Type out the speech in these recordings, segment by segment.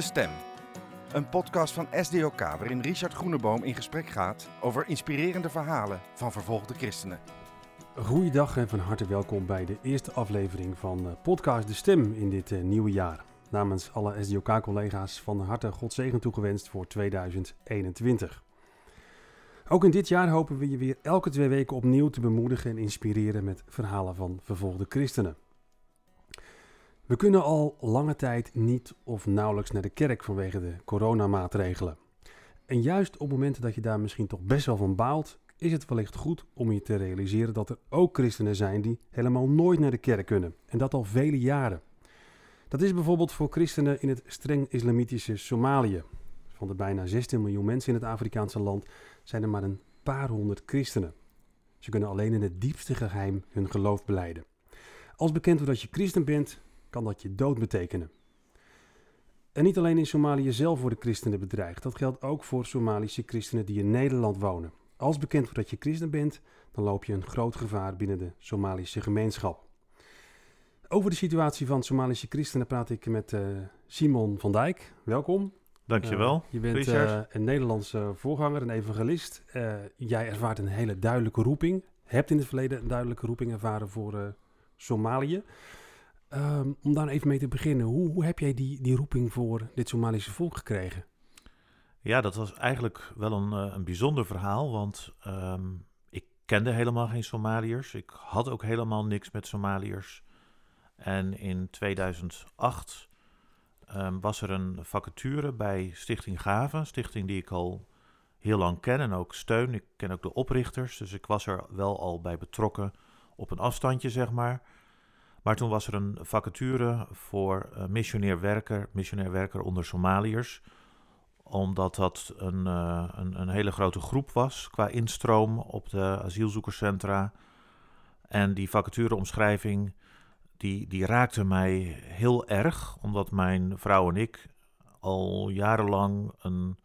De Stem. Een podcast van SDOK waarin Richard Groeneboom in gesprek gaat over inspirerende verhalen van vervolgde christenen. Goeiedag en van harte welkom bij de eerste aflevering van eh, podcast De Stem in dit eh, nieuwe jaar. Namens alle SDOK-collega's van harte God zegen toegewenst voor 2021. Ook in dit jaar hopen we je weer elke twee weken opnieuw te bemoedigen en inspireren met verhalen van vervolgde christenen. We kunnen al lange tijd niet of nauwelijks naar de kerk vanwege de coronamaatregelen. En juist op momenten dat je daar misschien toch best wel van baalt, is het wellicht goed om je te realiseren dat er ook christenen zijn die helemaal nooit naar de kerk kunnen. En dat al vele jaren. Dat is bijvoorbeeld voor christenen in het streng islamitische Somalië. Van de bijna 16 miljoen mensen in het Afrikaanse land zijn er maar een paar honderd christenen. Ze kunnen alleen in het diepste geheim hun geloof beleiden. Als bekend wordt dat je christen bent, kan dat je dood betekenen. En niet alleen in Somalië zelf worden christenen bedreigd, dat geldt ook voor Somalische christenen die in Nederland wonen. Als bekend wordt dat je christen bent, dan loop je een groot gevaar binnen de Somalische gemeenschap. Over de situatie van Somalische christenen praat ik met uh, Simon van Dijk. Welkom. Dankjewel. Uh, je bent uh, een Nederlandse voorganger, een evangelist. jij ervaart een hele duidelijke roeping. Hebt in het verleden een duidelijke roeping ervaren voor Somalië. Um, om daar even mee te beginnen, hoe, heb jij die, die roeping voor dit Somalische volk gekregen? Ja, dat was eigenlijk wel een, een bijzonder verhaal, want um, ik kende helemaal geen Somaliërs. Ik had ook helemaal niks met Somaliërs. En in 2008 um, was er een vacature bij Stichting Gaven, stichting die ik al heel lang ken en ook steun. Ik ken ook de oprichters, dus ik was er wel al bij betrokken op een afstandje, zeg maar. Maar toen was er een vacature voor uh, missionair werker, missionair werker onder Somaliërs. Omdat dat een, uh, een, een, hele grote groep was qua instroom op de asielzoekerscentra. En die vacatureomschrijving die, die raakte mij heel erg, omdat mijn vrouw en ik al jarenlang een,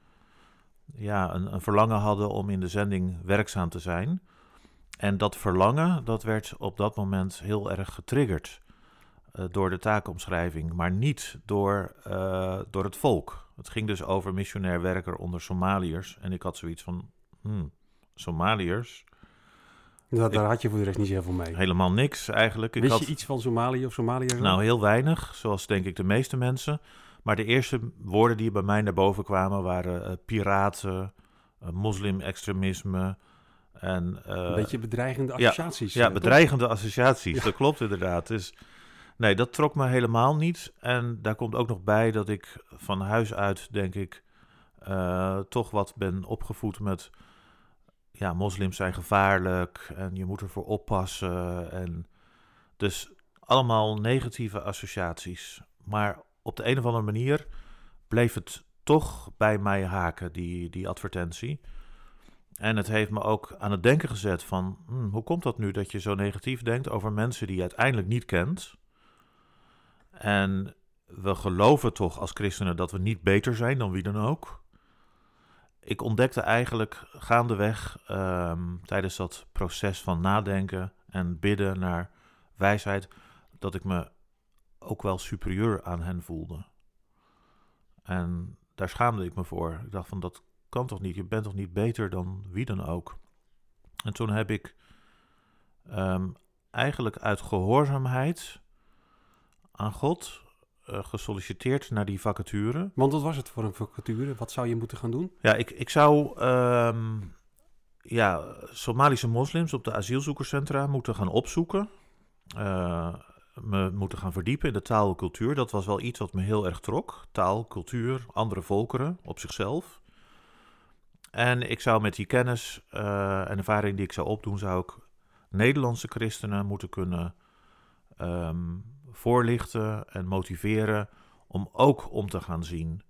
ja, een verlangen hadden om in de zending werkzaam te zijn. En dat verlangen, dat werd op dat moment heel erg getriggerd uh, door de taakomschrijving, maar niet door, uh, door het volk. Het ging dus over missionair werker onder Somaliërs. En ik had zoiets van, hmm, Somaliërs? Dat, daar ik, had je voor de rest niet zoveel mee. Helemaal niks eigenlijk. Ik Wist had, je iets van Somalië of Somaliërs? Nou, heel weinig, zoals denk ik de meeste mensen. Maar de eerste woorden die bij mij naar boven kwamen waren uh, piraten, moslim-extremisme... En, uh, een beetje bedreigende associaties. Ja, ja bedreigende associaties, ja. dat klopt inderdaad. Dus nee, dat trok me helemaal niet. En daar komt ook nog bij dat ik van huis uit, denk ik, uh, toch wat ben opgevoed met... Ja, moslims zijn gevaarlijk en je moet ervoor oppassen. En dus allemaal negatieve associaties. Maar op de een of andere manier bleef het toch bij mij haken, die, die advertentie. En het heeft me ook aan het denken gezet van, hmm, hoe komt dat nu dat je zo negatief denkt over mensen die je uiteindelijk niet kent? En we geloven toch als christenen dat we niet beter zijn dan wie dan ook. Ik ontdekte eigenlijk gaandeweg um, tijdens dat proces van nadenken en bidden naar wijsheid, dat ik me ook wel superieur aan hen voelde. En daar schaamde ik me voor. Ik dacht van dat kan toch niet? Je bent toch niet beter dan wie dan ook? En toen heb ik um, eigenlijk uit gehoorzaamheid aan God uh, gesolliciteerd naar die vacature. Want wat was het voor een vacature? Wat zou je moeten gaan doen? Ja, ik, ik zou um, ja, Somalische moslims op de asielzoekerscentra moeten gaan opzoeken. Uh, me moeten gaan verdiepen in de taal en cultuur. Dat was wel iets wat me heel erg trok. Taal, cultuur, andere volkeren op zichzelf. En ik zou met die kennis uh, en ervaring die ik zou opdoen, zou ik Nederlandse christenen moeten kunnen um, voorlichten en motiveren om ook om te gaan zien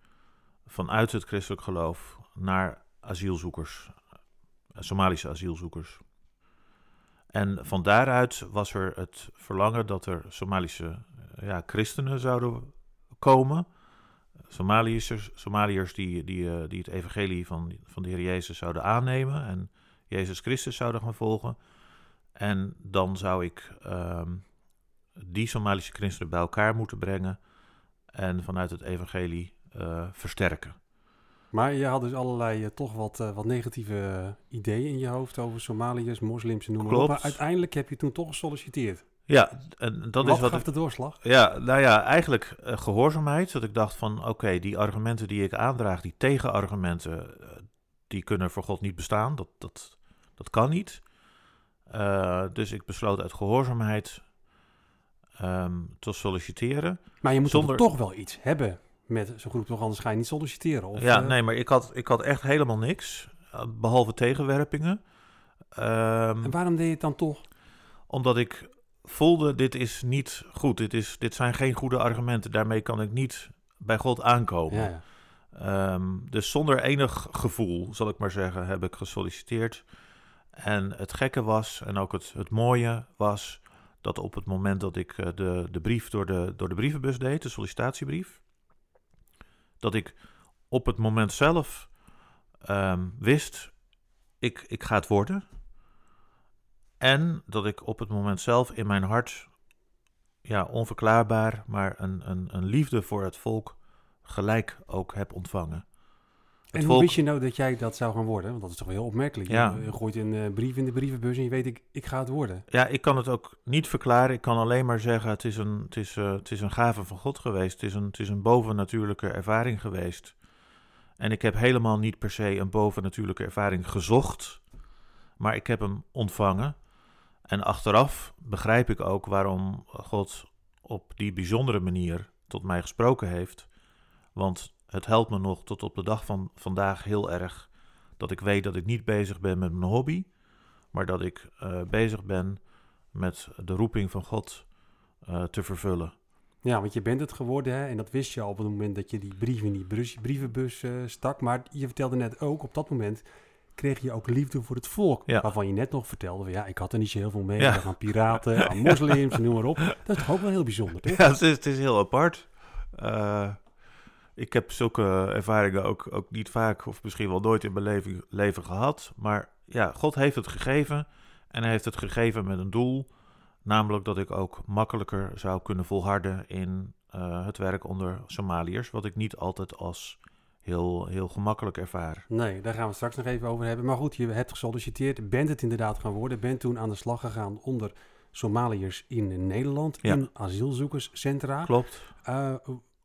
vanuit het christelijk geloof naar asielzoekers, Somalische asielzoekers. En van daaruit was er het verlangen dat er Somalische ja, christenen zouden komen Somaliërs, Somaliërs die, die, uh, die het evangelie van, van de Heer Jezus zouden aannemen en Jezus Christus zouden gaan volgen. En dan zou ik um, die Somalische christenen bij elkaar moeten brengen en vanuit het evangelie eh, versterken. Maar je had dus allerlei eh, toch wat, eh, wat negatieve eh, ideeën in je hoofd over Somaliërs, moslims en noem maar op. Maar uiteindelijk heb je toen toch gesolliciteerd. Ja, en dat wat is wat gaf ik, de doorslag? Ja, nou ja, eigenlijk eh, gehoorzaamheid. Dat ik dacht van, oké, die argumenten die ik aandraag, die tegenargumenten, eh, die kunnen voor God niet bestaan. Dat, dat, dat kan niet. Eh, dus ik besloot uit gehoorzaamheid ehm, te solliciteren. Maar je moet Zonder- toch wel iets hebben met zo'n groep, toch anders ga je niet solliciteren. Of, ja, nee, maar ik had, ik had echt helemaal niks, eh, behalve tegenwerpingen. Ehm, En waarom deed je het dan toch? omdat ik voelde, dit is niet goed. Dit, is, dit zijn geen goede argumenten. Daarmee kan ik niet bij God aankomen. Ja, ja. Ehm, dus zonder enig gevoel, zal ik maar zeggen, heb ik gesolliciteerd. En het gekke was, en ook het, het mooie was, dat op het moment dat ik eh, de, de brief door de, door de brievenbus deed, de sollicitatiebrief, dat ik op het moment zelf ehm, wist, ik, ik ga het worden. En dat ik op het moment zelf in mijn hart, ja, onverklaarbaar, maar een, een, een liefde voor het volk gelijk ook heb ontvangen. Het En hoe volk- wist je nou dat jij dat zou gaan worden? Want dat is toch wel heel opmerkelijk. Ja. Je, je gooit een eh, brief in de brievenbus en je weet, ik, ik ga het worden. Ja, ik kan het ook niet verklaren. Ik kan alleen maar zeggen, het is een, het is, eh, het is een gave van God geweest. Het is, een, het is een bovennatuurlijke ervaring geweest. En ik heb helemaal niet per se een bovennatuurlijke ervaring gezocht. Maar ik heb hem ontvangen. En achteraf begrijp ik ook waarom God op die bijzondere manier tot mij gesproken heeft. Want het helpt me nog tot op de dag van vandaag heel erg dat ik weet dat ik niet bezig ben met mijn hobby, maar dat ik eh, bezig ben met de roeping van God eh, te vervullen. Ja, want je bent het geworden hè? en dat wist je al op het moment dat je die brief in die brievenbus eh, stak. Maar je vertelde net ook, op dat moment kreeg je ook liefde voor het volk. Ja. Waarvan je net nog vertelde, van, ja, ik had er niet zo heel veel mee. Ja. Aan piraten, aan moslims, noem maar op. Dat is toch ook wel heel bijzonder, toch? Ja, het is, het is heel apart. Eh, ik heb zulke ervaringen ook, ook niet vaak, of misschien wel nooit in mijn leven, leven gehad. Maar ja, God heeft het gegeven. En hij heeft het gegeven met een doel. Namelijk dat ik ook makkelijker zou kunnen volharden in eh, het werk onder Somaliërs. Wat ik niet altijd als heel, heel gemakkelijk ervaar. Nee, daar gaan we het straks nog even over hebben. Maar goed, je hebt gesolliciteerd, bent het inderdaad gaan worden. Bent toen aan de slag gegaan onder Somaliërs in Nederland, Ja. in asielzoekerscentra. Klopt. Eh,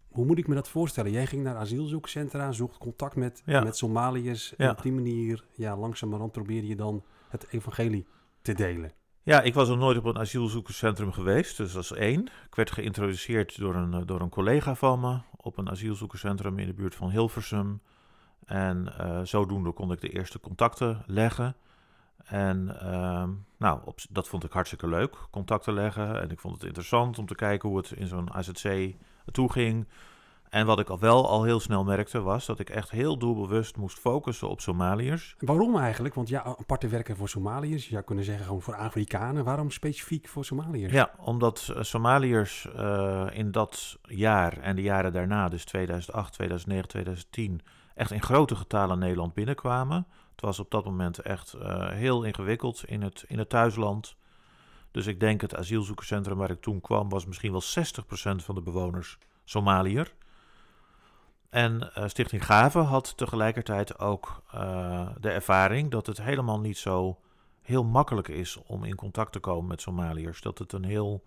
hoe moet ik me dat voorstellen? Jij ging naar asielzoekerscentra, zocht contact met, Ja. met Somaliërs. En Ja. op die manier, ja, langzamerhand probeerde je dan het evangelie te delen. Ja, ik was nog nooit op een asielzoekerscentrum geweest, dus dat is één. Ik werd geïntroduceerd door een, eh, door een collega van me op een asielzoekerscentrum in de buurt van Hilversum. En eh, zodoende kon ik de eerste contacten leggen. En ehm, nou, dat vond ik hartstikke leuk, contacten leggen. En ik vond het interessant om te kijken hoe het in zo'n AZC toeging. En wat ik al wel al heel snel merkte, was dat ik echt heel doelbewust moest focussen op Somaliërs. Waarom eigenlijk? Want ja, aparte werken voor Somaliërs. Je zou kunnen zeggen gewoon voor Afrikanen. Waarom specifiek voor Somaliërs? Ja, omdat eh, Somaliërs eh, in dat jaar en de jaren daarna, dus 2008, 2009, 2010, echt in grote getalen Nederland binnenkwamen. Het was op dat moment echt eh, heel ingewikkeld in het, in het thuisland. Dus ik denk het asielzoekerscentrum waar ik toen kwam, was misschien wel 60% van de bewoners Somaliër. En eh, Stichting Gave had tegelijkertijd ook eh, de ervaring dat het helemaal niet zo heel makkelijk is om in contact te komen met Somaliërs. Dat het een heel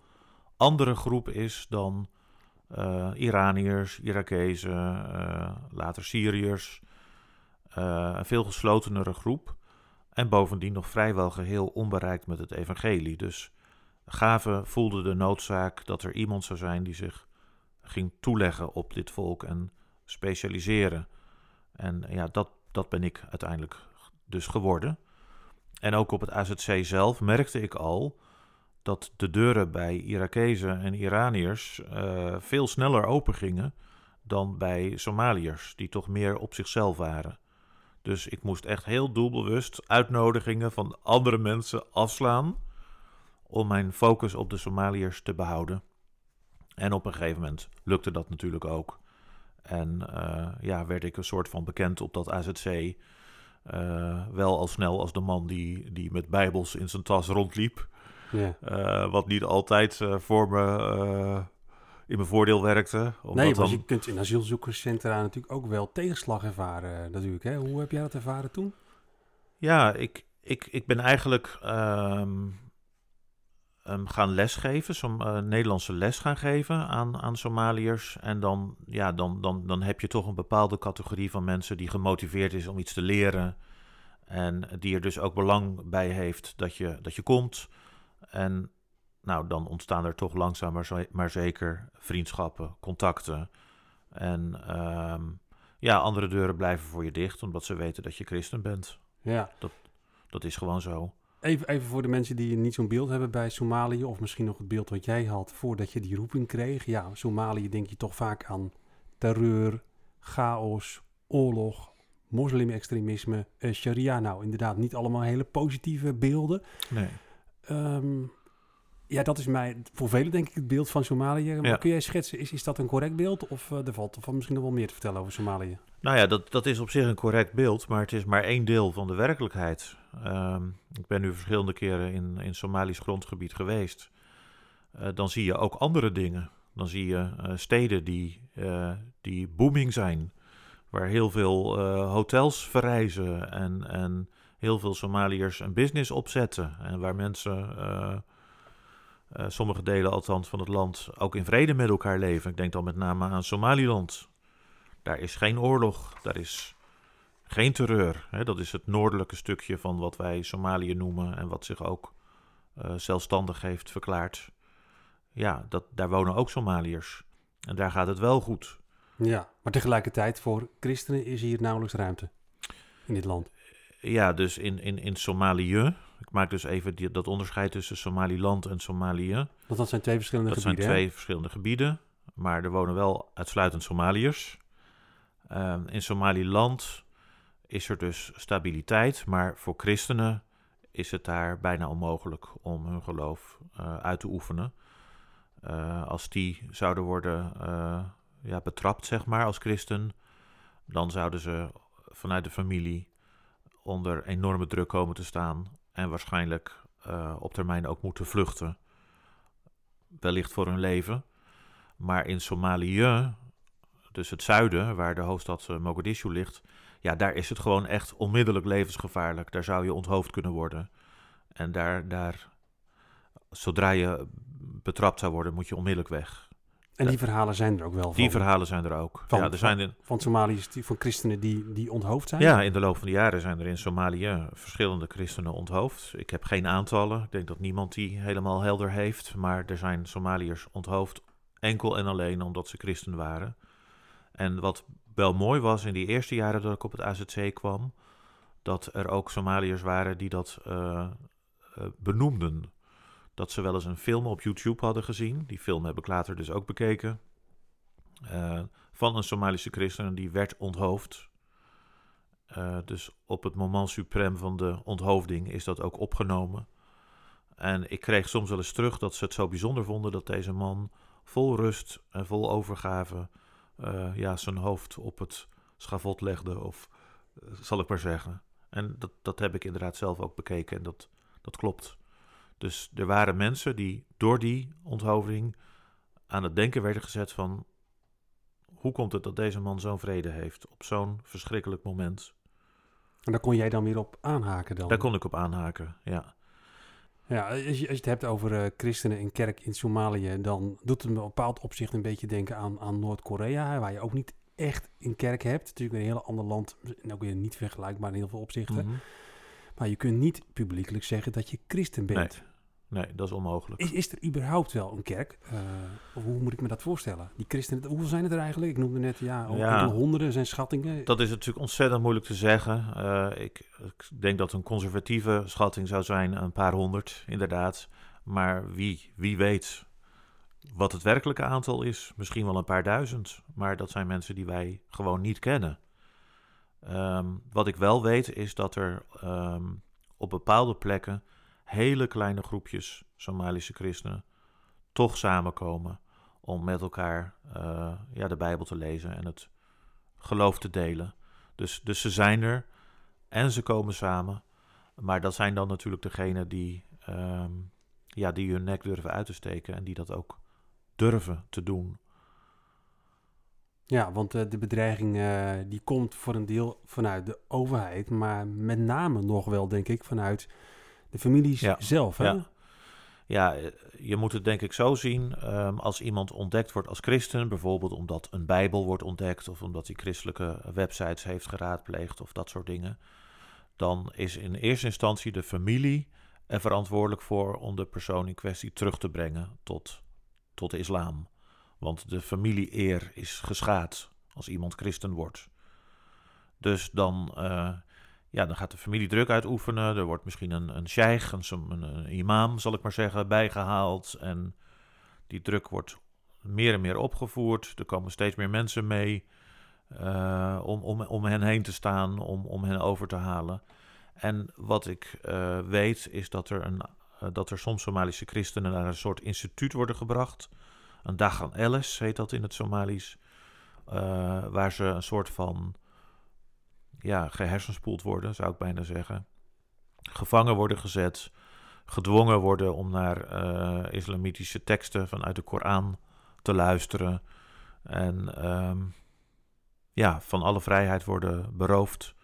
andere groep is dan eh, Iraniërs, Irakezen, later Syriërs. Een veel geslotenere groep. En bovendien nog vrijwel geheel onbereikt met het evangelie. Dus Gave voelde de noodzaak dat er iemand zou zijn die zich ging toeleggen op dit volk en specialiseren. En ja, dat, dat ben ik uiteindelijk dus geworden. En ook op het AZC zelf merkte ik al dat de deuren bij Irakezen en Iraniërs eh, veel sneller opengingen dan bij Somaliërs, die toch meer op zichzelf waren. Dus ik moest echt heel doelbewust uitnodigingen van andere mensen afslaan om mijn focus op de Somaliërs te behouden. En op een gegeven moment lukte dat natuurlijk ook. En eh, ja, werd ik een soort van bekend op dat AZC. Eh, wel al snel als de man die, die met bijbels in zijn tas rondliep. Ja. Eh, wat niet altijd voor me in mijn voordeel werkte. Omdat Nee, dan, want je kunt in asielzoekerscentra natuurlijk ook wel tegenslag ervaren. Natuurlijk, hè? Hoe heb jij dat ervaren toen? Ja, ik, ik, ik ben eigenlijk ehm, ehm, gaan lesgeven, som, eh, Nederlandse les gaan geven aan, aan Somaliërs. En dan, ja, dan, dan, dan heb je toch een bepaalde categorie van mensen die gemotiveerd is om iets te leren. En die er dus ook belang bij heeft dat je, dat je komt. En nou, dan ontstaan er toch langzaam maar, zo- maar zeker vriendschappen, contacten. En ehm, ja, andere deuren blijven voor je dicht, omdat ze weten dat je christen bent. Ja. Dat is gewoon zo. Even, even voor de mensen die niet zo'n beeld hebben bij Somalië, of misschien nog het beeld wat jij had voordat je die roeping kreeg. Ja, Somalië denk je toch vaak aan terreur, chaos, oorlog, moslim-extremisme, eh, sharia. Nou, inderdaad, niet allemaal hele positieve beelden. Nee. Ehm, ja, dat is mij voor velen denk ik het beeld van Somalië. Maar Ja. kun jij schetsen, is, is dat een correct beeld? Of eh, er valt wel misschien nog wel meer te vertellen over Somalië? Nou ja, dat, dat is op zich een correct beeld, maar het is maar één deel van de werkelijkheid. Ehm, ik ben nu verschillende keren in, in Somalisch grondgebied geweest. Eh, dan zie je ook andere dingen. Dan zie je eh, steden die, eh, die booming zijn, waar heel veel hotels verrijzen en, en heel veel Somaliërs een business opzetten. En waar mensen, sommige delen althans van het land, ook in vrede met elkaar leven. Ik denk dan met name aan Somaliland. Daar is geen oorlog, daar is geen terreur. Hè? Dat is het noordelijke stukje van wat wij Somalië noemen en wat zich ook eh, zelfstandig heeft verklaard. Ja, dat, daar wonen ook Somaliërs. En daar gaat het wel goed. Ja, maar tegelijkertijd voor christenen is hier nauwelijks ruimte in dit land. Ja, dus in, in, in Somalië. Ik maak dus even die, dat onderscheid tussen Somaliland en Somalië. Want dat zijn twee verschillende Dat zijn gebieden. hè? twee verschillende gebieden, maar er wonen wel uitsluitend Somaliërs. Ehm, in Somaliland is er dus stabiliteit, maar voor christenen is het daar bijna onmogelijk om hun geloof eh, uit te oefenen. Eh, als die zouden worden eh, ja, betrapt, zeg maar, als christen, dan zouden ze vanuit de familie onder enorme druk komen te staan en waarschijnlijk op termijn ook moeten vluchten wellicht voor hun leven. Maar in Somalië, dus het zuiden, waar de hoofdstad Mogadishu ligt, ja, daar is het gewoon echt onmiddellijk levensgevaarlijk. Daar zou je onthoofd kunnen worden. En daar, daar zodra je betrapt zou worden, moet je onmiddellijk weg. En die verhalen zijn er ook wel Die van, verhalen zijn er ook. Van- ja, er zijn in, van Somaliërs, die, van christenen die, die onthoofd zijn. ja, in de loop van de jaren zijn er in Somalië verschillende christenen onthoofd. Ik heb geen aantallen. Ik denk dat niemand die helemaal helder heeft. Maar er zijn Somaliërs onthoofd enkel en alleen omdat ze christen waren. En wat wel mooi was in die eerste jaren dat ik op het AZC kwam, dat er ook Somaliërs waren die dat eh, eh, benoemden. Dat ze wel eens een film op YouTube hadden gezien. Die film heb ik later dus ook bekeken. eh, van een Somalische christen en die werd onthoofd. Dus op het moment suprem van de onthoofding is dat ook opgenomen. En ik kreeg soms wel eens terug dat ze het zo bijzonder vonden dat deze man vol rust en vol overgave eh, ja, zijn hoofd op het schavot legde, of eh, zal ik maar zeggen. En dat, dat heb ik inderdaad zelf ook bekeken en dat, dat klopt. Dus er waren mensen die door die onthoofding aan het denken werden gezet van hoe komt het dat deze man zo'n vrede heeft op zo'n verschrikkelijk moment? En daar kon jij dan weer op aanhaken dan. Daar kon ik op aanhaken, ja. Ja, als je, als je het hebt over eh, christenen in kerk in Somalië, dan doet het me op een bepaald opzicht een beetje denken aan, aan Noord-Korea, waar je ook niet echt een kerk hebt. Natuurlijk een heel ander land, en ook weer niet vergelijkbaar in heel veel opzichten. Mhm. Maar je kunt niet publiekelijk zeggen dat je christen bent. Nee, dat is onmogelijk. Is, is er überhaupt wel een kerk? Eh, of hoe moet ik me dat voorstellen? Die christenen, hoeveel zijn het er eigenlijk? Ik noemde net, ja, honderden zijn schattingen. Dat is natuurlijk ontzettend moeilijk te zeggen. Eh, ik, ik denk dat een conservatieve schatting zou zijn een paar honderd, inderdaad. Maar wie, wie weet wat het werkelijke aantal is? Misschien wel een paar duizend. Maar dat zijn mensen die wij gewoon niet kennen. Ehm, wat ik wel weet is dat er ehm, op bepaalde plekken hele kleine groepjes Somalische christenen toch samenkomen om met elkaar eh, ja, de Bijbel te lezen en het geloof te delen. Dus, dus ze zijn er en ze komen samen. Maar dat zijn dan natuurlijk degenen die, ehm, ja, die hun nek durven uit te steken en die dat ook durven te doen. Ja, want eh, de bedreiging eh, die komt voor een deel vanuit de overheid, maar met name nog wel, denk ik, vanuit de families Ja, zelf. Hè? Ja. Ja, eh, je moet het denk ik zo zien. ehm, als iemand ontdekt wordt als christen, bijvoorbeeld omdat een Bijbel wordt ontdekt of omdat hij christelijke websites heeft geraadpleegd of dat soort dingen, dan is in eerste instantie de familie er verantwoordelijk voor om de persoon in kwestie terug te brengen tot, tot de islam. Want de familie-eer is geschaad als iemand christen wordt. Dus dan, eh, ja, dan gaat de familie druk uitoefenen. Er wordt misschien een, een sheikh, een, een, imam, zal ik maar zeggen, bijgehaald. En die druk wordt meer en meer opgevoerd. Er komen steeds meer mensen mee eh, om, om, om hen heen te staan, om, om hen over te halen. En wat ik eh, weet is dat er, een, eh, dat er soms Somalische christenen naar een soort instituut worden gebracht. Een Dagan Ellis heet dat in het Somalisch. waar ze een soort van ja, gehersenspoeld worden, zou ik bijna zeggen. Gevangen worden gezet, gedwongen worden om naar eh, islamitische teksten vanuit de Koran te luisteren. En ehm, ja, van alle vrijheid worden beroofd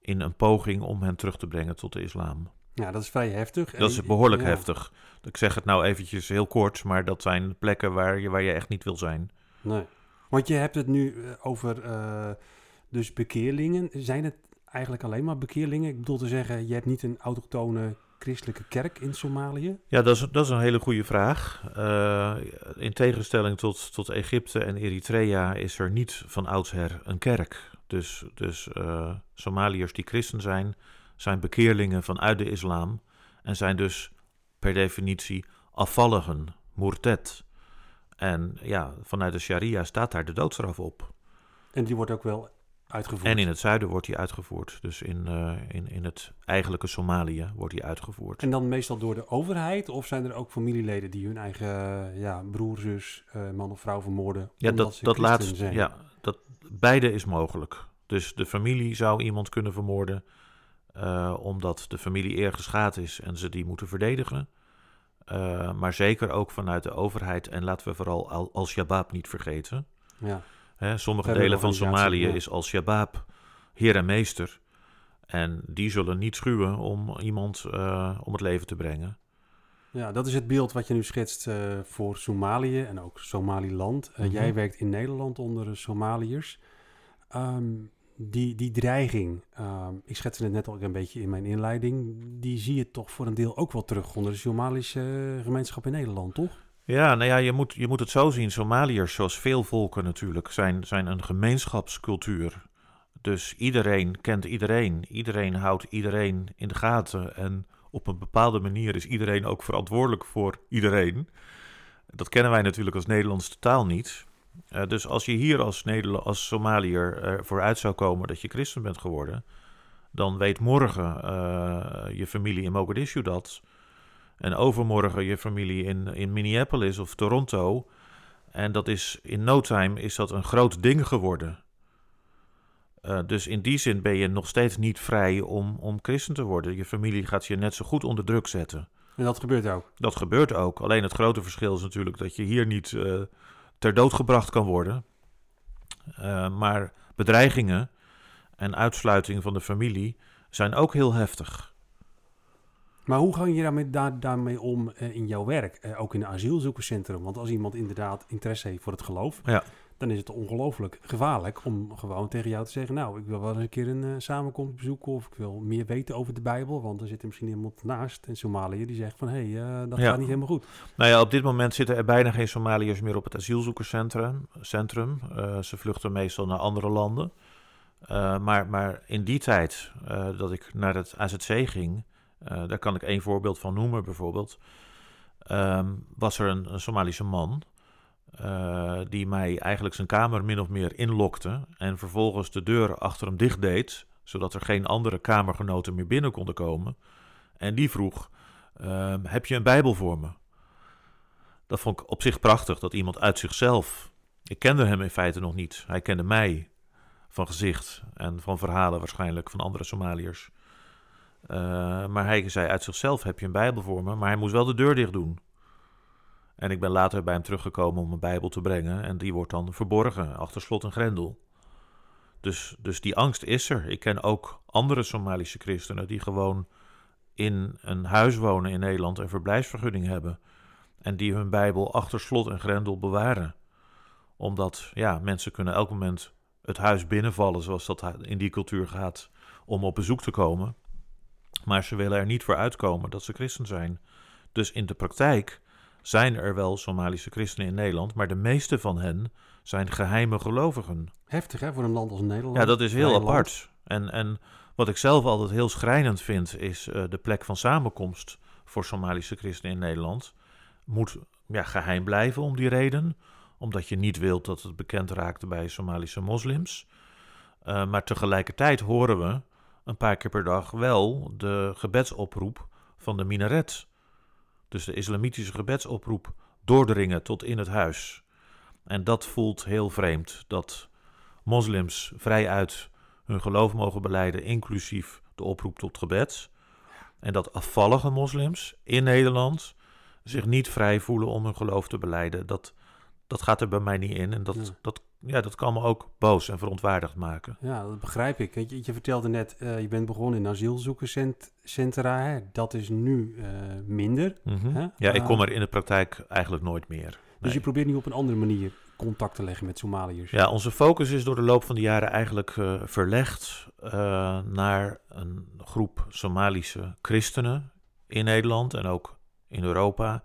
in een poging om hen terug te brengen tot de islam. Ja, dat is vrij heftig. Dat is behoorlijk ja. heftig. Ik zeg het nou eventjes heel kort, maar dat zijn plekken waar je, waar je echt niet wil zijn. Nee. Want je hebt het nu eh, over eh, dus bekeerlingen. Zijn het eigenlijk alleen maar bekeerlingen? Ik bedoel te zeggen, je hebt niet een autochtone christelijke kerk in Somalië? Ja, dat is, dat is een hele goede vraag. Eh, in tegenstelling tot, tot Egypte en Eritrea is er niet van oudsher een kerk. Dus, dus eh, Somaliërs die christen zijn, zijn bekeerlingen vanuit de islam. En zijn dus per definitie afvalligen, murted. En ja, vanuit de sharia staat daar de doodstraf op. En die wordt ook wel uitgevoerd. En in het zuiden wordt die uitgevoerd. Dus in, eh, in, in het eigenlijke Somalië wordt die uitgevoerd. En dan meestal door de overheid? Of zijn er ook familieleden die hun eigen ja, broer, zus, eh, man of vrouw vermoorden? Ja, omdat dat, ze dat laatste. zijn? Ja, dat, beide is mogelijk. Dus de familie zou iemand kunnen vermoorden. eh, omdat de familie eer geschaad is en ze die moeten verdedigen. Maar zeker ook vanuit de overheid. En laten we vooral Al- Al-Shabaab niet vergeten. ja. Hè, sommige delen van Somalië ja. is Al-Shabaab heer en meester. En die zullen niet schuwen om iemand eh, om het leven te brengen. Ja, dat is het beeld wat je nu schetst eh, voor Somalië en ook Somaliland. Eh, Mhm. Jij werkt in Nederland onder de Somaliërs. Ehm, die, die dreiging, ehm, ik schetste het net al een beetje in mijn inleiding, die zie je toch voor een deel ook wel terug onder de Somalische gemeenschap in Nederland, toch? Ja, nou ja, je moet, je moet het zo zien. Somaliërs, zoals veel volken natuurlijk, zijn, zijn een gemeenschapscultuur. Dus iedereen kent iedereen. Iedereen houdt iedereen in de gaten. En op een bepaalde manier is iedereen ook verantwoordelijk voor iedereen. Dat kennen wij natuurlijk als Nederlands totaal niet. Eh, dus als je hier als, Nederla- als Somaliër ervoor uit zou komen dat je christen bent geworden, dan weet morgen eh, je familie in Mogadishu dat. En overmorgen je familie in, in Minneapolis of Toronto. En dat is in no time is dat een groot ding geworden. Eh, dus in die zin ben je nog steeds niet vrij om, om christen te worden. Je familie gaat je net zo goed onder druk zetten. En dat gebeurt ook. Dat gebeurt ook. Alleen het grote verschil is natuurlijk dat je hier niet eh, ter dood gebracht kan worden. Eh, maar bedreigingen en uitsluiting van de familie zijn ook heel heftig. Maar hoe ga je daarmee, daar, daarmee om eh, in jouw werk? Eh, ook in een asielzoekerscentrum. Want als iemand inderdaad interesse heeft voor het geloof, Ja. dan is het ongelooflijk gevaarlijk om gewoon tegen jou te zeggen: Nou, ik wil wel eens een keer een eh, samenkomst bezoeken of ik wil meer weten over de Bijbel. Want er zit er misschien iemand naast in Somalië die zegt: van hé, hey, dat Ja. gaat niet helemaal goed. Nou ja, op dit moment zitten er bijna geen Somaliërs meer op het asielzoekerscentrum. Centrum. Ze vluchten meestal naar andere landen. Maar, maar in die tijd dat ik naar het AZC ging, eh, daar kan ik één voorbeeld van noemen bijvoorbeeld. Ehm, was er een, een Somalische man eh, die mij eigenlijk zijn kamer min of meer inlokte en vervolgens de deur achter hem dicht deed, zodat er geen andere kamergenoten meer binnen konden komen. En die vroeg, ehm, heb je een Bijbel voor me? Dat vond ik op zich prachtig, dat iemand uit zichzelf... Ik kende hem in feite nog niet. Hij kende mij van gezicht en van verhalen waarschijnlijk van andere Somaliërs. Eh, maar hij zei uit zichzelf, heb je een Bijbel voor me? Maar hij moest wel de deur dicht doen. En ik ben later bij hem teruggekomen om mijn Bijbel te brengen. En die wordt dan verborgen achter slot en grendel. Dus, dus die angst is er. Ik ken ook andere Somalische christenen die gewoon in een huis wonen in Nederland en verblijfsvergunning hebben. En die hun Bijbel achter slot en grendel bewaren. Omdat ja, mensen kunnen elk moment het huis binnenvallen, zoals dat in die cultuur gaat, om op bezoek te komen. Maar ze willen er niet voor uitkomen dat ze christen zijn. Dus in de praktijk zijn er wel Somalische christenen in Nederland, maar de meeste van hen zijn geheime gelovigen. Heftig hè, voor een land als Nederland. Ja, dat is heel apart. En, en wat ik zelf altijd heel schrijnend vind, is uh, de plek van samenkomst voor Somalische christenen in Nederland. Moet ja, geheim blijven om die reden, omdat je niet wilt dat het bekend raakt bij Somalische moslims. Uh, maar tegelijkertijd horen we een paar keer per dag wel de gebedsoproep van de minaret. Dus de islamitische gebedsoproep doordringen tot in het huis. En dat voelt heel vreemd, dat moslims vrijuit hun geloof mogen beleiden, inclusief de oproep tot gebed. En dat afvallige moslims in Nederland zich niet vrij voelen om hun geloof te beleiden. Dat, dat gaat er bij mij niet in. En dat, ja. dat, ja, dat kan me ook boos en verontwaardigd maken. Ja, dat begrijp ik. Je, je vertelde net, uh, je bent begonnen in asielzoekerscentra. Hè? Dat is nu uh, minder. Mm -hmm. hè? Ja, ik kom er in de praktijk eigenlijk nooit meer. Dus je probeert nu op een andere manier contact te leggen met Somaliërs? Ja, onze focus is door de loop van de jaren eigenlijk uh, verlegd naar een groep Somalische christenen in Nederland en ook in Europa,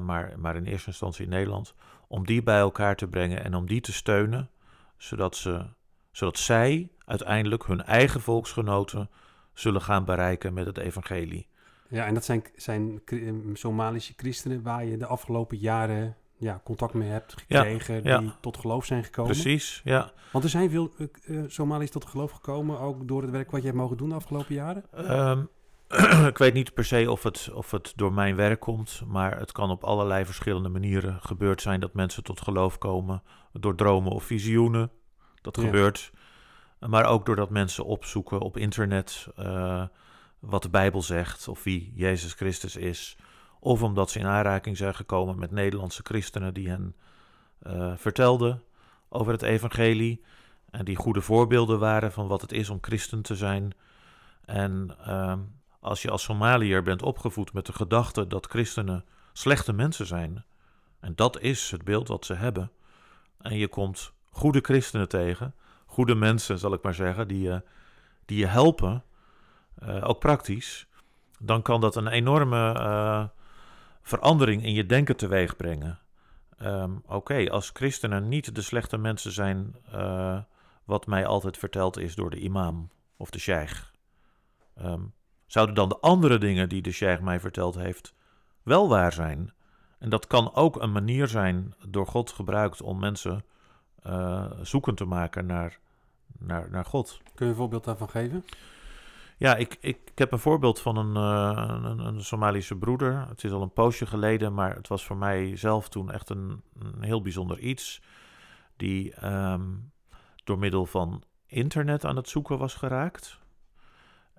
maar, maar in eerste instantie in Nederland, om die bij elkaar te brengen en om die te steunen, zodat, ze, zodat zij uiteindelijk hun eigen volksgenoten zullen gaan bereiken met het evangelie. Ja, en dat zijn, zijn Somalische christenen waar je de afgelopen jaren ja, contact mee hebt gekregen, ja, ja. die tot geloof zijn gekomen. Precies, ja. Want er zijn veel uh, Somaliërs tot geloof gekomen, ook door het werk wat je hebt mogen doen de afgelopen jaren? Um, ik weet niet per se of het, of het door mijn werk komt, maar het kan op allerlei verschillende manieren gebeurd zijn dat mensen tot geloof komen. Door dromen of visioenen, dat ja. gebeurt. Maar ook doordat mensen opzoeken op internet uh, wat de Bijbel zegt of wie Jezus Christus is. Of omdat ze in aanraking zijn gekomen met Nederlandse christenen die hen uh, vertelden over het evangelie. En die goede voorbeelden waren van wat het is om christen te zijn. En uh, als je als Somaliër bent opgevoed met de gedachte dat christenen slechte mensen zijn. En dat is het beeld wat ze hebben. En je komt goede christenen tegen. Goede mensen, zal ik maar zeggen, die je, die je helpen. Uh, ook praktisch. Dan kan dat een enorme verandering in je denken teweeg brengen. Um, Oké, als christenen niet de slechte mensen zijn, wat mij altijd verteld is door de imam of de sheikh, um, zouden dan de andere dingen die de sheikh mij verteld heeft wel waar zijn? En dat kan ook een manier zijn door God gebruikt om mensen uh, zoekend te maken naar, naar, naar God. Kun je een voorbeeld daarvan geven? Ja, ik, ik, ik, heb een voorbeeld van een, uh, een, een, Somalische broeder. Het is al een poosje geleden, maar het was voor mij zelf toen echt een, een heel bijzonder iets. Die um, door middel van internet aan het zoeken was geraakt.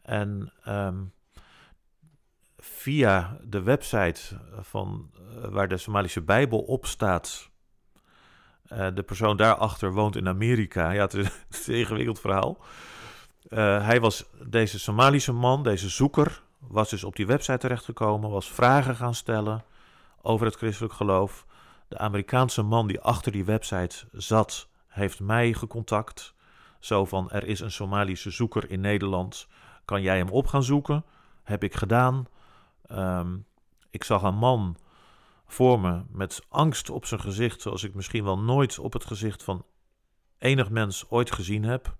En um, via de website van, uh, waar de Somalische Bijbel op staat. Uh, de persoon daarachter woont in Amerika. Ja, het is, een ingewikkeld verhaal. Uh, hij was deze Somalische man, deze zoeker, was dus op die website terechtgekomen, was vragen gaan stellen over het christelijk geloof. De Amerikaanse man die achter die website zat, heeft mij gecontact. Zo van: er is een Somalische zoeker in Nederland. Kan jij hem op gaan zoeken? Heb ik gedaan. Um, ik zag een man voor me met angst op zijn gezicht, zoals ik misschien wel nooit op het gezicht van enig mens ooit gezien heb.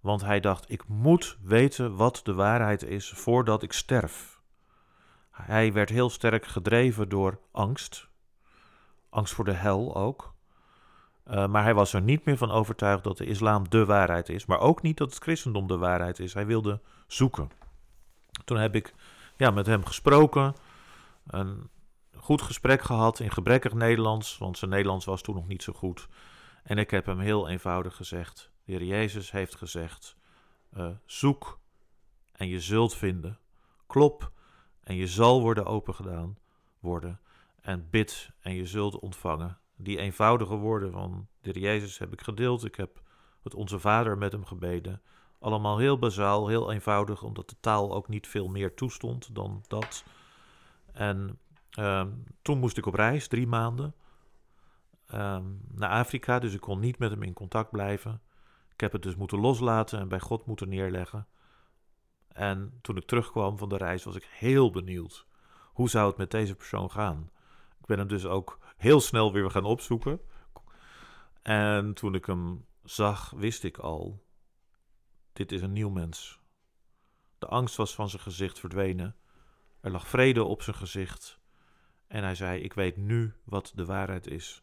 Want hij dacht: ik moet weten wat de waarheid is voordat ik sterf. Hij werd heel sterk gedreven door angst. Angst voor de hel ook. Uh, maar hij was er niet meer van overtuigd dat de islam de waarheid is. Maar ook niet dat het christendom de waarheid is. Hij wilde zoeken. Toen heb ik ja, met hem gesproken. Een goed gesprek gehad in gebrekkig Nederlands. Want zijn Nederlands was toen nog niet zo goed. En ik heb hem heel eenvoudig gezegd: de Heer Jezus heeft gezegd: uh, zoek en je zult vinden. Klop en je zal worden opengedaan worden. en bid en je zult ontvangen. Die eenvoudige woorden van de Jezus heb ik gedeeld. Ik heb het Onze Vader met hem gebeden. Allemaal heel bazaal, heel eenvoudig, omdat de taal ook niet veel meer toestond dan dat. En ehm, toen moest ik op reis, drie maanden, ehm, naar Afrika. Dus ik kon niet met hem in contact blijven. Ik heb het dus moeten loslaten en bij God moeten neerleggen. En toen ik terugkwam van de reis was ik heel benieuwd. Hoe zou het met deze persoon gaan? Ik ben hem dus ook heel snel weer gaan opzoeken. En toen ik hem zag, wist ik al: dit is een nieuw mens. De angst was van zijn gezicht verdwenen. Er lag vrede op zijn gezicht. En hij zei: Ik weet nu wat de waarheid is.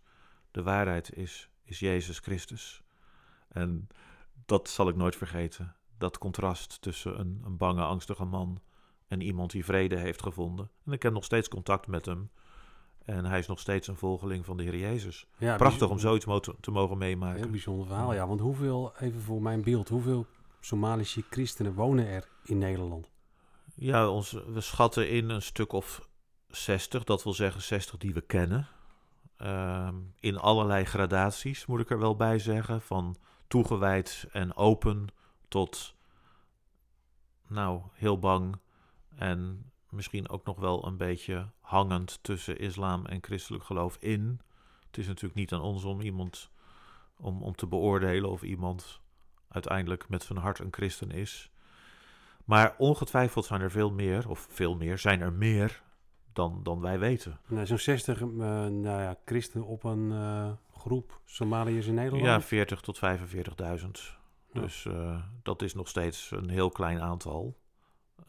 De waarheid is, is Jezus Christus. En dat zal ik nooit vergeten. Dat contrast tussen een, een bange, angstige man en iemand die vrede heeft gevonden. En ik heb nog steeds contact met hem. En hij is nog steeds een volgeling van de Heer Jezus. Ja, Prachtig om zoiets mo- te mogen meemaken. Heel bijzonder verhaal, ja. Want hoeveel, even voor mijn beeld, hoeveel Somalische christenen wonen er in Nederland? Ja, ons, we schatten in een stuk of 60, dat wil zeggen 60 die we kennen. Ehm, in allerlei gradaties, moet ik er wel bij zeggen. Van toegewijd en open tot, nou, heel bang en misschien ook nog wel een beetje hangend tussen islam en christelijk geloof in. Het is natuurlijk niet aan ons om iemand om, om te beoordelen of iemand uiteindelijk met zijn hart een christen is. Maar ongetwijfeld zijn er veel meer, of veel meer, zijn er meer dan, dan wij weten. Nou, Zo'n 60 eh, nou ja, christenen op een eh, groep Somaliërs in Nederland? Ja, 40 tot 45.000. Ja. Dus eh, dat is nog steeds een heel klein aantal.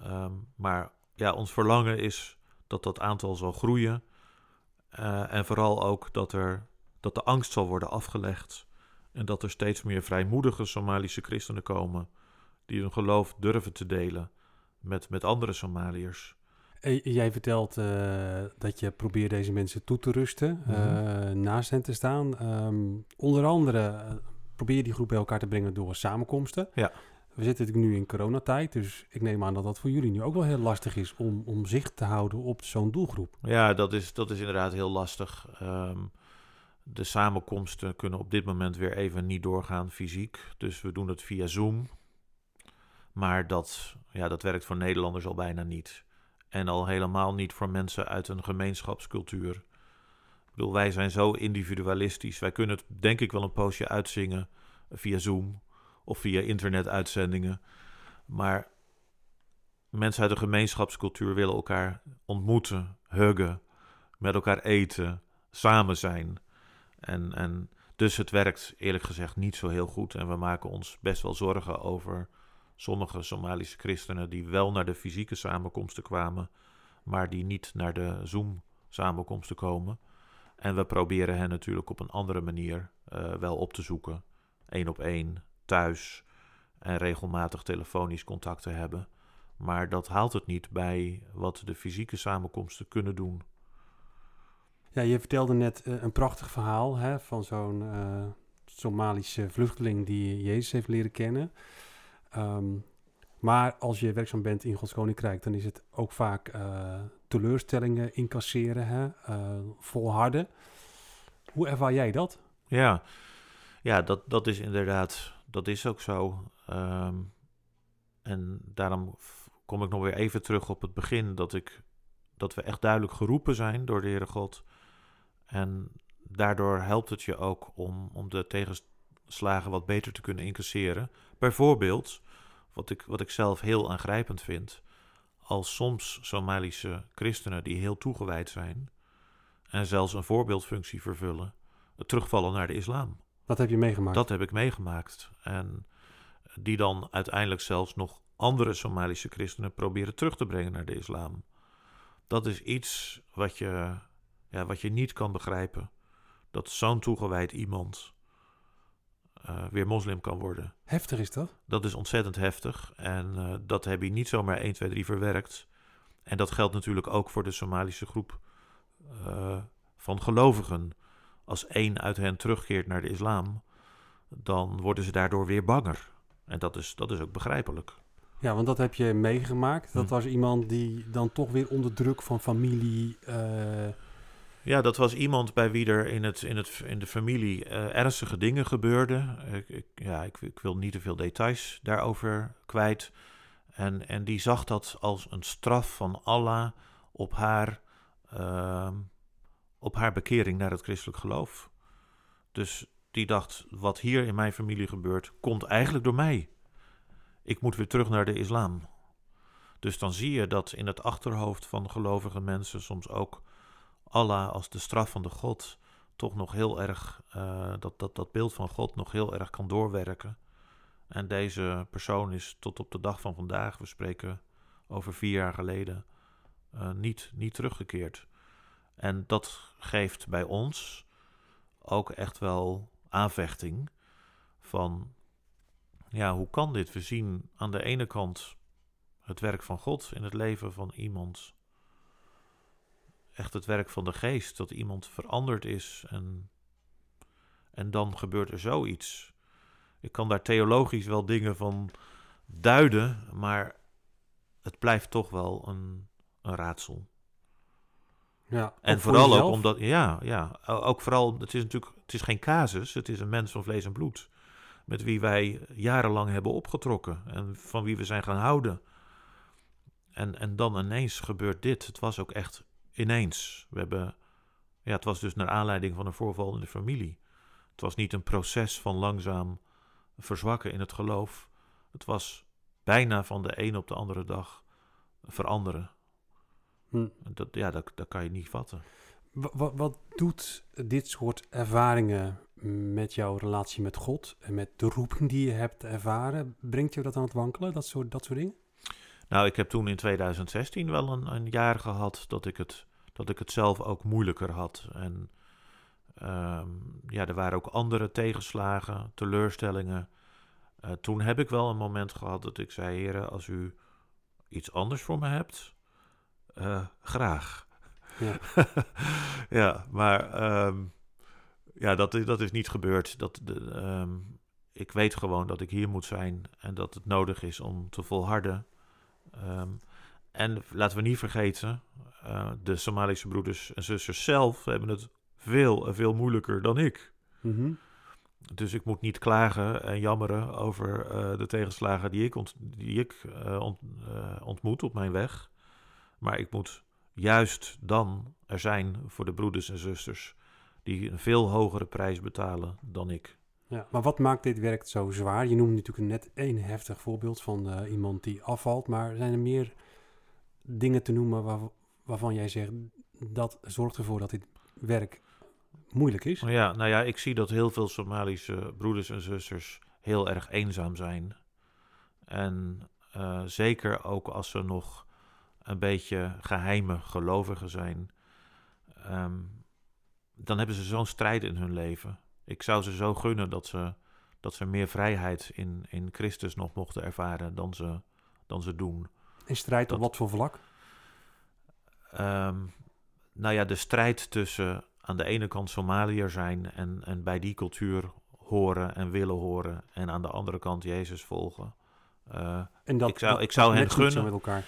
Ehm, maar ja, ons verlangen is dat dat aantal zal groeien. Eh, en vooral ook dat, er, dat de angst zal worden afgelegd. En dat er steeds meer vrijmoedige Somalische christenen komen. die hun geloof durven te delen met, met andere Somaliërs. Eh, Jij vertelt eh, dat je probeert deze mensen toe te rusten, Mhm. naast hen te staan. Ehm, onder andere probeer je die groep bij elkaar te brengen door samenkomsten. Ja. We zitten nu in coronatijd, dus ik neem aan dat dat voor jullie nu ook wel heel lastig is om, om zicht te houden op zo'n doelgroep. Ja, dat is, dat is inderdaad heel lastig. Ehm, de samenkomsten kunnen op dit moment weer even niet doorgaan fysiek. Dus we doen het via Zoom. Maar dat, ja, dat werkt voor Nederlanders al bijna niet. En al helemaal niet voor mensen uit een gemeenschapscultuur. Ik bedoel, wij zijn zo individualistisch. Wij kunnen het denk ik wel een poosje uitzingen via Zoom of via internetuitzendingen. Maar mensen uit een gemeenschapscultuur willen elkaar ontmoeten, huggen, met elkaar eten, samen zijn. En, en dus het werkt eerlijk gezegd niet zo heel goed. En we maken ons best wel zorgen over sommige Somalische christenen die wel naar de fysieke samenkomsten kwamen, maar die niet naar de Zoom-samenkomsten komen. En we proberen hen natuurlijk op een andere manier eh, wel op te zoeken. Eén op één, thuis en regelmatig telefonisch contact te hebben. Maar dat haalt het niet bij wat de fysieke samenkomsten kunnen doen. Ja, je vertelde net eh, een prachtig verhaal hè, van zo'n eh, Somalische vluchteling die Jezus heeft leren kennen. Ehm, maar als je werkzaam bent in Gods Koninkrijk, dan is het ook vaak eh, teleurstellingen incasseren, hè, volharden. Hoe ervaar jij dat? Ja, ja dat, dat is inderdaad, dat is ook zo. Ehm, en daarom kom ik nog weer even terug op het begin, dat, ik, dat we echt duidelijk geroepen zijn door de Heere God. En daardoor helpt het je ook om, om de tegenslagen wat beter te kunnen incasseren. Bijvoorbeeld, wat ik, wat ik zelf heel aangrijpend vind, als soms Somalische christenen die heel toegewijd zijn en zelfs een voorbeeldfunctie vervullen, terugvallen naar de islam. Wat heb je meegemaakt? Dat heb ik meegemaakt. En die dan uiteindelijk zelfs nog andere Somalische christenen proberen terug te brengen naar de islam. Dat is iets wat je, ja, wat je niet kan begrijpen. Dat zo'n toegewijd iemand eh, weer moslim kan worden. Heftig is dat? Dat is ontzettend heftig. En eh, dat heb je niet zomaar 1, 2, 3 verwerkt. En dat geldt natuurlijk ook voor de Somalische groep eh, van gelovigen. Als één uit hen terugkeert naar de islam, dan worden ze daardoor weer banger. En dat is, dat is ook begrijpelijk. Ja, want dat heb je meegemaakt. Dat Hm. was iemand die dan toch weer onder druk van familie, eh, Ja, dat was iemand bij wie er in, het, in, het, in de familie eh, ernstige dingen gebeurden. Ik, ik, ja, ik, ik, wil niet te veel details daarover kwijt. En, en die zag dat als een straf van Allah op haar, uh, op haar bekering naar het christelijk geloof. Dus die dacht, wat hier in mijn familie gebeurt, komt eigenlijk door mij. Ik moet weer terug naar de islam. Dus dan zie je dat in het achterhoofd van gelovige mensen soms ook Allah als de straf van de God toch nog heel erg, uh, dat, dat dat beeld van God nog heel erg kan doorwerken. En deze persoon is tot op de dag van vandaag, we spreken over vier jaar geleden, uh, niet, niet teruggekeerd. En dat geeft bij ons ook echt wel aanvechting van, ja, hoe kan dit? We zien aan de ene kant het werk van God in het leven van iemand. Echt het werk van de geest, dat iemand veranderd is en, en dan gebeurt er zoiets. Ik kan daar theologisch wel dingen van duiden, maar het blijft toch wel een, een raadsel. Ja, en vooral ook omdat, ja, ja, ook vooral, het is natuurlijk, het is geen casus, het is een mens van vlees en bloed. Met wie wij jarenlang hebben opgetrokken en van wie we zijn gaan houden. En, en dan ineens gebeurt dit. Het was ook echt ineens. We hebben, ja, het was dus naar aanleiding van een voorval in de familie. Het was niet een proces van langzaam verzwakken in het geloof. Het was bijna van de een op de andere dag veranderen. Hm. Dat, ja, dat, dat kan je niet vatten. Wat, wat doet dit soort ervaringen met jouw relatie met God en met de roeping die je hebt ervaren? Brengt je dat aan het wankelen, dat soort, dat soort dingen? Nou, ik heb toen in 2016 wel een, een jaar gehad dat ik, het, dat ik het zelf ook moeilijker had. En um, ja, er waren ook andere tegenslagen, teleurstellingen. Uh, toen heb ik wel een moment gehad dat ik zei: Heren, als u iets anders voor me hebt, uh, graag. Ja, ja maar um, ja, dat, dat is niet gebeurd. Dat, de, um, ik weet gewoon dat ik hier moet zijn en dat het nodig is om te volharden. Um, en laten we niet vergeten, uh, de Somalische broeders en zusters zelf hebben het veel veel moeilijker dan ik. Mm -hmm. Dus ik moet niet klagen en jammeren over uh, de tegenslagen die ik, ont die ik uh, ont ontmoet op mijn weg. Maar ik moet juist dan er zijn voor de broeders en zusters die een veel hogere prijs betalen dan ik. Ja, maar wat maakt dit werk zo zwaar? Je noemt natuurlijk net één heftig voorbeeld van uh, iemand die afvalt, maar zijn er meer dingen te noemen waar, waarvan jij zegt dat zorgt ervoor dat dit werk moeilijk is? Ja, nou ja, ik zie dat heel veel Somalische broeders en zusters heel erg eenzaam zijn. En uh, zeker ook als ze nog een beetje geheime gelovigen zijn, um, dan hebben ze zo'n strijd in hun leven. Ik zou ze zo gunnen dat ze, dat ze meer vrijheid in, in Christus nog mochten ervaren dan ze, dan ze doen. En strijd dat, op wat voor vlak? Um, nou ja, de strijd tussen aan de ene kant Somaliër zijn en, en bij die cultuur horen en willen horen. En aan de andere kant Jezus volgen. Uh, en dat, ik zou, dat, ik zou hen gunnen. Met elkaar.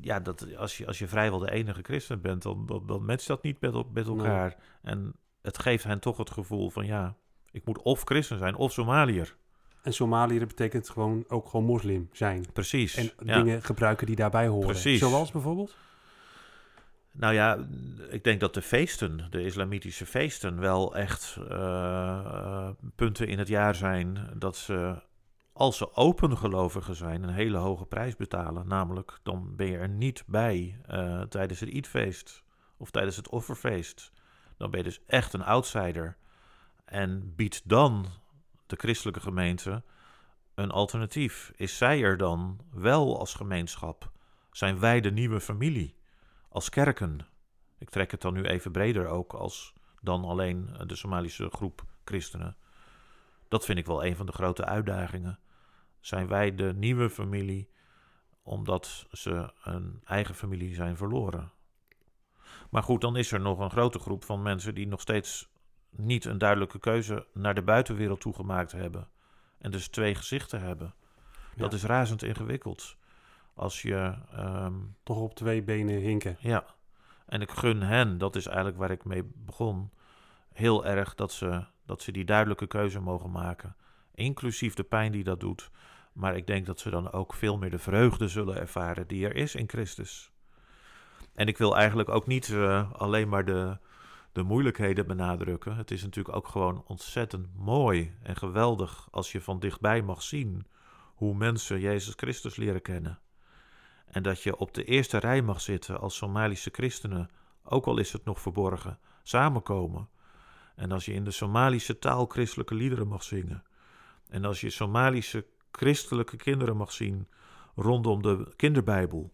Ja, dat als je, als je vrijwel de enige christen bent, dan, dan, dan matcht dat niet met, met elkaar. Nee. En het geeft hen toch het gevoel van ja, ik moet of christen zijn of Somaliër. En Somaliër betekent gewoon ook gewoon moslim zijn. Precies. En ja. dingen gebruiken die daarbij horen. Precies. Zoals bijvoorbeeld? Nou ja, ik denk dat de feesten, de islamitische feesten, wel echt uh, punten in het jaar zijn dat ze, als ze opengelovigen zijn, een hele hoge prijs betalen. Namelijk, dan ben je er niet bij uh, tijdens het Eidfeest of tijdens het offerfeest. Dan ben je dus echt een outsider. En biedt dan de christelijke gemeente een alternatief. Is zij er dan wel als gemeenschap? Zijn wij de nieuwe familie? Als kerken? Ik trek het dan nu even breder ook als dan alleen de Somalische groep christenen. Dat vind ik wel een van de grote uitdagingen. Zijn wij de nieuwe familie omdat ze een eigen familie zijn verloren? Maar goed, dan is er nog een grote groep van mensen die nog steeds niet een duidelijke keuze naar de buitenwereld toegemaakt hebben. En dus twee gezichten hebben. Ja. Dat is razend ingewikkeld. Als je. Um, Toch op twee benen hinken. Ja. En ik gun hen, dat is eigenlijk waar ik mee begon, heel erg dat ze, dat ze die duidelijke keuze mogen maken. Inclusief de pijn die dat doet. Maar ik denk dat ze dan ook veel meer de vreugde zullen ervaren die er is in Christus. En ik wil eigenlijk ook niet uh, alleen maar de, de moeilijkheden benadrukken. Het is natuurlijk ook gewoon ontzettend mooi en geweldig als je van dichtbij mag zien hoe mensen Jezus Christus leren kennen. En dat je op de eerste rij mag zitten als Somalische christenen, ook al is het nog verborgen, samenkomen. En als je in de Somalische taal christelijke liederen mag zingen. En als je Somalische christelijke kinderen mag zien rondom de kinderbijbel.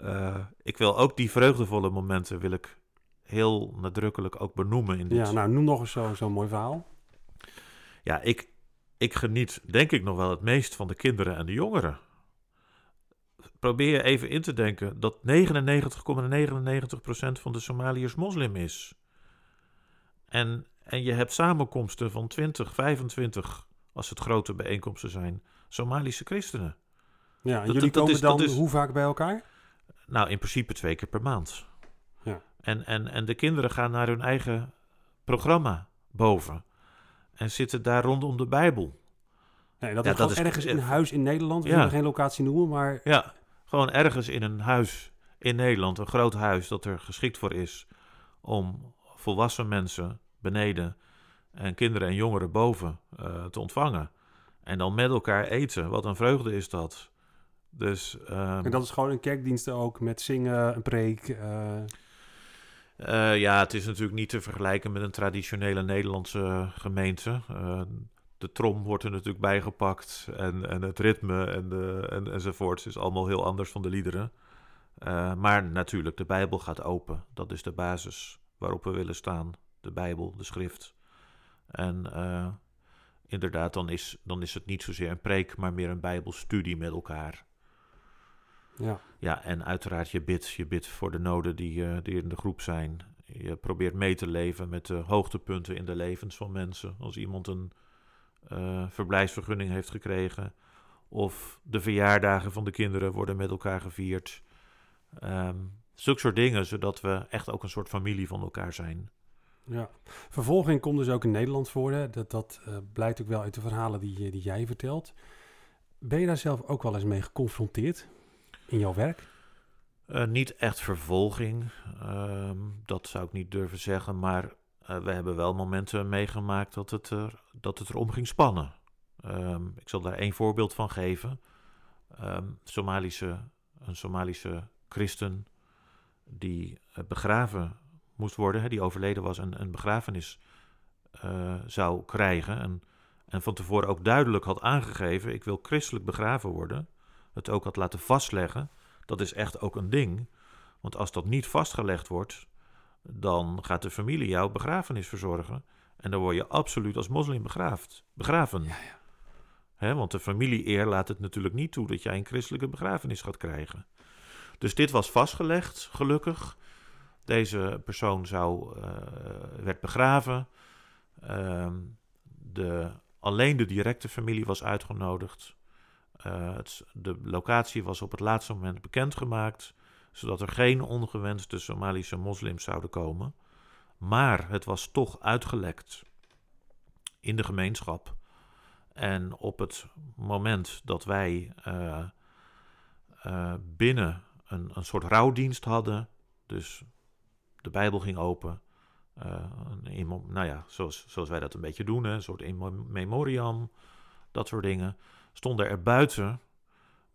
Uh, ik wil ook die vreugdevolle momenten wil ik heel nadrukkelijk ook benoemen in dit. Ja, nou noem nog eens zo'n zo mooi verhaal. Ja, ik, ik geniet denk ik nog wel het meest van de kinderen en de jongeren. Probeer even in te denken dat 99,99% van de Somaliërs moslim is. En, en je hebt samenkomsten van 20, 25, als het grote bijeenkomsten zijn, Somalische christenen. Ja, en jullie komen dan hoe vaak bij elkaar? Nou, in principe twee keer per maand. Ja. En, en, en de kinderen gaan naar hun eigen programma boven. En zitten daar rondom de Bijbel. Nee, dat is dat is ergens in een huis in Nederland. We ja. geen locatie noemen, maar... Ja, gewoon ergens in een huis in Nederland. Een groot huis dat er geschikt voor is om volwassen mensen beneden en kinderen en jongeren boven uh, te ontvangen. En dan met elkaar eten. Wat een vreugde is dat. Dus, um, en dat is gewoon een kerkdienst ook met zingen, een preek. Uh... Uh, ja, het is natuurlijk niet te vergelijken met een traditionele Nederlandse gemeente. Uh, de trom wordt er natuurlijk bijgepakt en, en het ritme en, de, en, enzovoorts is allemaal heel anders van de liederen. Maar natuurlijk, de Bijbel gaat open. Dat is de basis waarop we willen staan. De Bijbel, de schrift. En inderdaad, dan is, dan is het niet zozeer een preek, maar meer een Bijbelstudie met elkaar. Ja. ja, en uiteraard je bidt. Je bidt voor de noden die, uh, die in de groep zijn. Je probeert mee te leven met de hoogtepunten in de levens van mensen. Als iemand een uh, verblijfsvergunning heeft gekregen. Of de verjaardagen van de kinderen worden met elkaar gevierd. Um, zulke soort dingen, zodat we echt ook een soort familie van elkaar zijn. Ja, vervolging komt dus ook in Nederland voor. Dat, dat uh, blijkt ook wel uit de verhalen die, die jij vertelt. Ben je daar zelf ook wel eens mee geconfronteerd? in jouw werk? Uh, niet echt vervolging, uh, dat zou ik niet durven zeggen, maar we hebben wel momenten meegemaakt dat het, er, dat het erom ging spannen. Um, ik zal daar één voorbeeld van geven. Um, Somalische, een Somalische christen die eh, begraven moest worden, hè, die overleden was en een begrafenis zou krijgen. En, en van tevoren ook duidelijk had aangegeven: ik wil christelijk begraven worden het ook had laten vastleggen, dat is echt ook een ding. Want als dat niet vastgelegd wordt, dan gaat de familie jouw begrafenis verzorgen. En dan word je absoluut als moslim begraafd, begraven. Ja, ja. He, want de familie-eer laat het natuurlijk niet toe dat jij een christelijke begrafenis gaat krijgen. Dus dit was vastgelegd, gelukkig. Deze persoon zou, uh, werd begraven. Uh, de, alleen de directe familie was uitgenodigd. Uh, het, de locatie was op het laatste moment bekendgemaakt, zodat er geen ongewenste Somalische moslims zouden komen. Maar het was toch uitgelekt in de gemeenschap. En op het moment dat wij uh, binnen een, een soort rouwdienst hadden, dus de Bijbel ging open, een, nou ja, zoals, zoals wij dat een beetje doen, hè, een soort memoriam, dat soort dingen stonden er buiten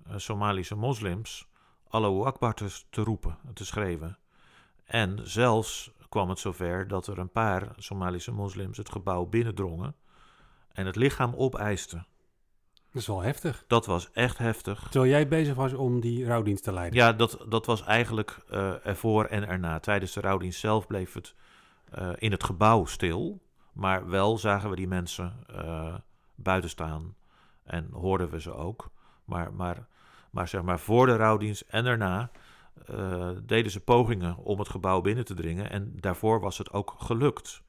uh, Somalische moslims Allahu Akbar te, te roepen, te schreeuwen. En zelfs kwam het zover dat er een paar Somalische moslims het gebouw binnendrongen en het lichaam opeisten. Dat is wel heftig. Dat was echt heftig. Terwijl jij bezig was om die rouwdienst te leiden. Ja, dat, dat was eigenlijk uh, ervoor en erna. Tijdens de rouwdienst zelf bleef het uh, in het gebouw stil. Maar wel zagen we die mensen uh, buiten staan en hoorden we ze ook. Maar, maar, maar zeg maar voor de rouwdienst en daarna deden ze pogingen om het gebouw binnen te dringen. En daarvoor was het ook gelukt.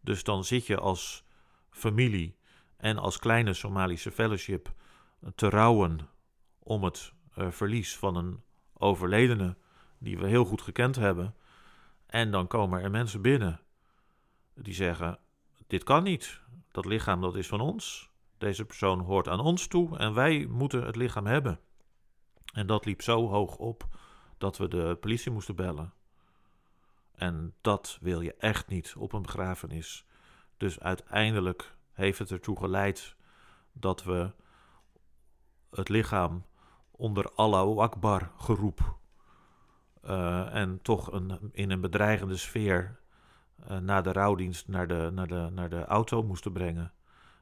Dus dan zit je als familie en als kleine Somalische fellowship te rouwen om het uh, verlies van een overledene die we heel goed gekend hebben. En dan komen er mensen binnen die zeggen: Dit kan niet. Dat lichaam dat is van ons. Deze persoon hoort aan ons toe en wij moeten het lichaam hebben. En dat liep zo hoog op dat we de politie moesten bellen. En dat wil je echt niet op een begrafenis. Dus uiteindelijk heeft het ertoe geleid dat we het lichaam onder Allahu Akbar geroep uh, en toch een, in een bedreigende sfeer uh, na de rouwdienst naar de, naar, de, naar de auto moesten brengen.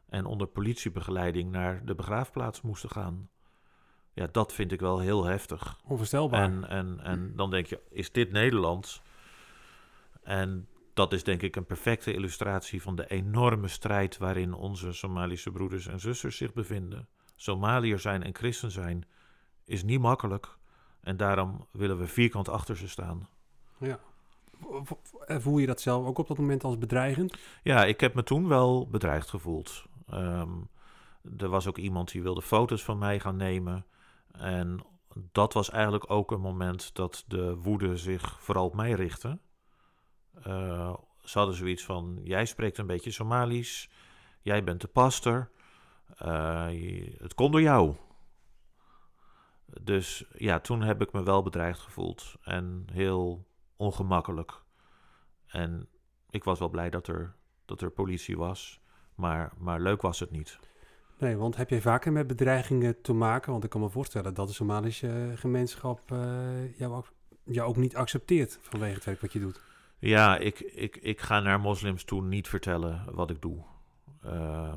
En onder politiebegeleiding naar de begraafplaats moesten gaan. Ja, dat vind ik wel heel heftig. Onvoorstelbaar. En, en, en dan denk je, is dit Nederlands? En dat is denk ik een perfecte illustratie van de enorme strijd waarin onze Somalische broeders en zusters zich bevinden. Somaliër zijn en christen zijn is niet makkelijk. En daarom willen we vierkant achter ze staan. Ja. Voel je dat zelf ook op dat moment als bedreigend? Ja, ik heb me toen wel bedreigd gevoeld. Ehm, er was ook iemand die wilde foto's van mij gaan nemen. En dat was eigenlijk ook een moment dat de woede zich vooral op mij richtte. Uh, ze hadden zoiets van: jij spreekt een beetje Somalisch, jij bent de pastor, uh, het komt door jou. Dus ja, toen heb ik me wel bedreigd gevoeld en heel ongemakkelijk. En ik was wel blij dat er, dat er politie was, maar, maar leuk was het niet. Nee, want heb je vaker met bedreigingen te maken? Want ik kan me voorstellen dat de Somalische gemeenschap uh, jou, jou ook niet accepteert vanwege het werk wat je doet. Ja, ik, ik, ik ga naar moslims toe niet vertellen wat ik doe. Uh,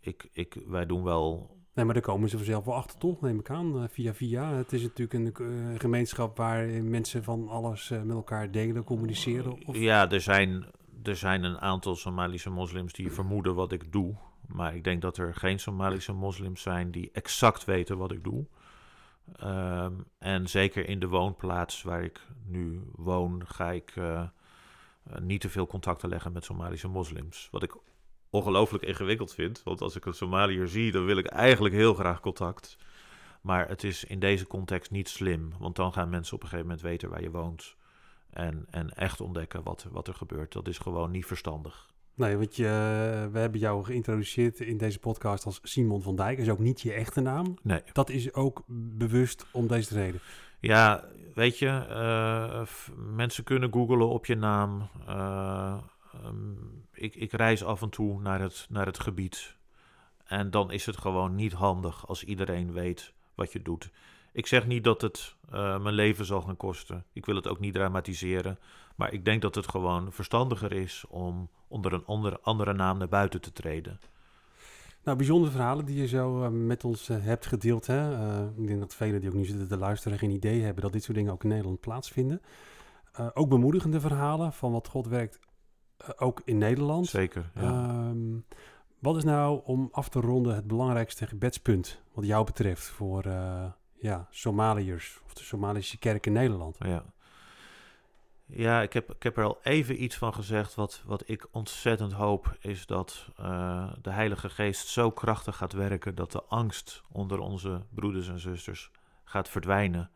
ik, ik, wij doen wel Nee, maar daar komen ze vanzelf wel achter, toch? Neem ik aan, eh, via via. Het is natuurlijk een uh, gemeenschap waar mensen van alles uh, met elkaar delen, communiceren. Of... Ja, er zijn, er zijn een aantal Somalische moslims die vermoeden wat ik doe. Maar ik denk dat er geen Somalische moslims zijn die exact weten wat ik doe. Um, en zeker in de woonplaats waar ik nu woon, ga ik niet te veel contacten leggen met Somalische moslims. Wat ik ongelooflijk ingewikkeld vind. Want als ik een Somaliër zie, dan wil ik eigenlijk heel graag contact. Maar het is in deze context niet slim. Want dan gaan mensen op een gegeven moment weten waar je woont. En, en echt ontdekken wat, wat er gebeurt. Dat is gewoon niet verstandig. Nee, want je, we hebben jou geïntroduceerd in deze podcast als Simon van Dijk. Dat is ook niet je echte naam. Nee. Dat is ook bewust om deze reden. Ja, weet je, uh, mensen kunnen googlen op je naam. Uh, um, ik, ik reis af en toe naar het, naar het gebied. En dan is het gewoon niet handig als iedereen weet wat je doet. Ik zeg niet dat het uh, mijn leven zal gaan kosten. Ik wil het ook niet dramatiseren. Maar ik denk dat het gewoon verstandiger is om onder een andere, andere naam naar buiten te treden. Nou, bijzondere verhalen die je zo uh, met ons uh, hebt gedeeld. Hè? ik denk dat velen die ook nu zitten te luisteren geen idee hebben dat dit soort dingen ook in Nederland plaatsvinden. ook bemoedigende verhalen van wat God werkt eh, ook in Nederland. Zeker. Ja. Um, wat is nou om af te ronden het belangrijkste gebedspunt wat jou betreft voor ja, Somaliërs of de Somalische kerk in Nederland? Ja, ja ik, heb, ik heb er al even iets van gezegd. Wat, wat ik ontzettend hoop is dat uh, de Heilige Geest zo krachtig gaat werken dat de angst onder onze broeders en zusters gaat verdwijnen.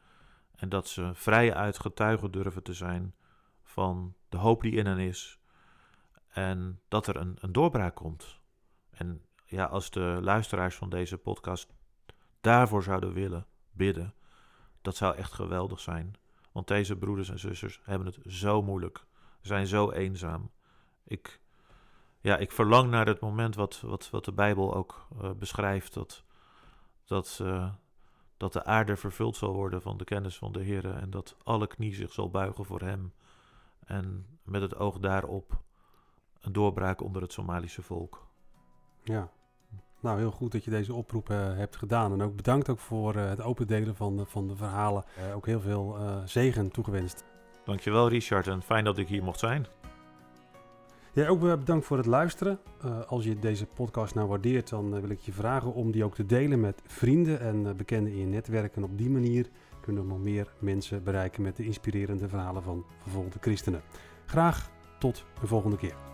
En dat ze vrij uit getuigen durven te zijn van de hoop die in hen is en dat er een, een doorbraak komt. En ja, als de luisteraars van deze podcast daarvoor zouden willen bidden, dat zou echt geweldig zijn. Want deze broeders en zusters hebben het zo moeilijk, zijn zo eenzaam. Ik, ja, ik verlang naar het moment wat, wat, wat de Bijbel ook uh, beschrijft, dat, dat, uh, dat de aarde vervuld zal worden van de kennis van de Heer en dat alle knie zich zal buigen voor Hem. En met het oog daarop een doorbraak onder het Somalische volk. Ja, nou heel goed dat je deze oproep uh, hebt gedaan. En ook bedankt ook voor uh, het open delen van, van de verhalen. Uh, ook heel veel zegen toegewenst. Dankjewel Richard en fijn dat ik hier mocht zijn. Ja, ook bedankt voor het luisteren. als je deze podcast nou waardeert, dan wil ik je vragen om die ook te delen met vrienden en bekenden in je netwerk. En op die manier kunnen we nog meer mensen bereiken met de inspirerende verhalen van vervolgde christenen. Graag tot de volgende keer.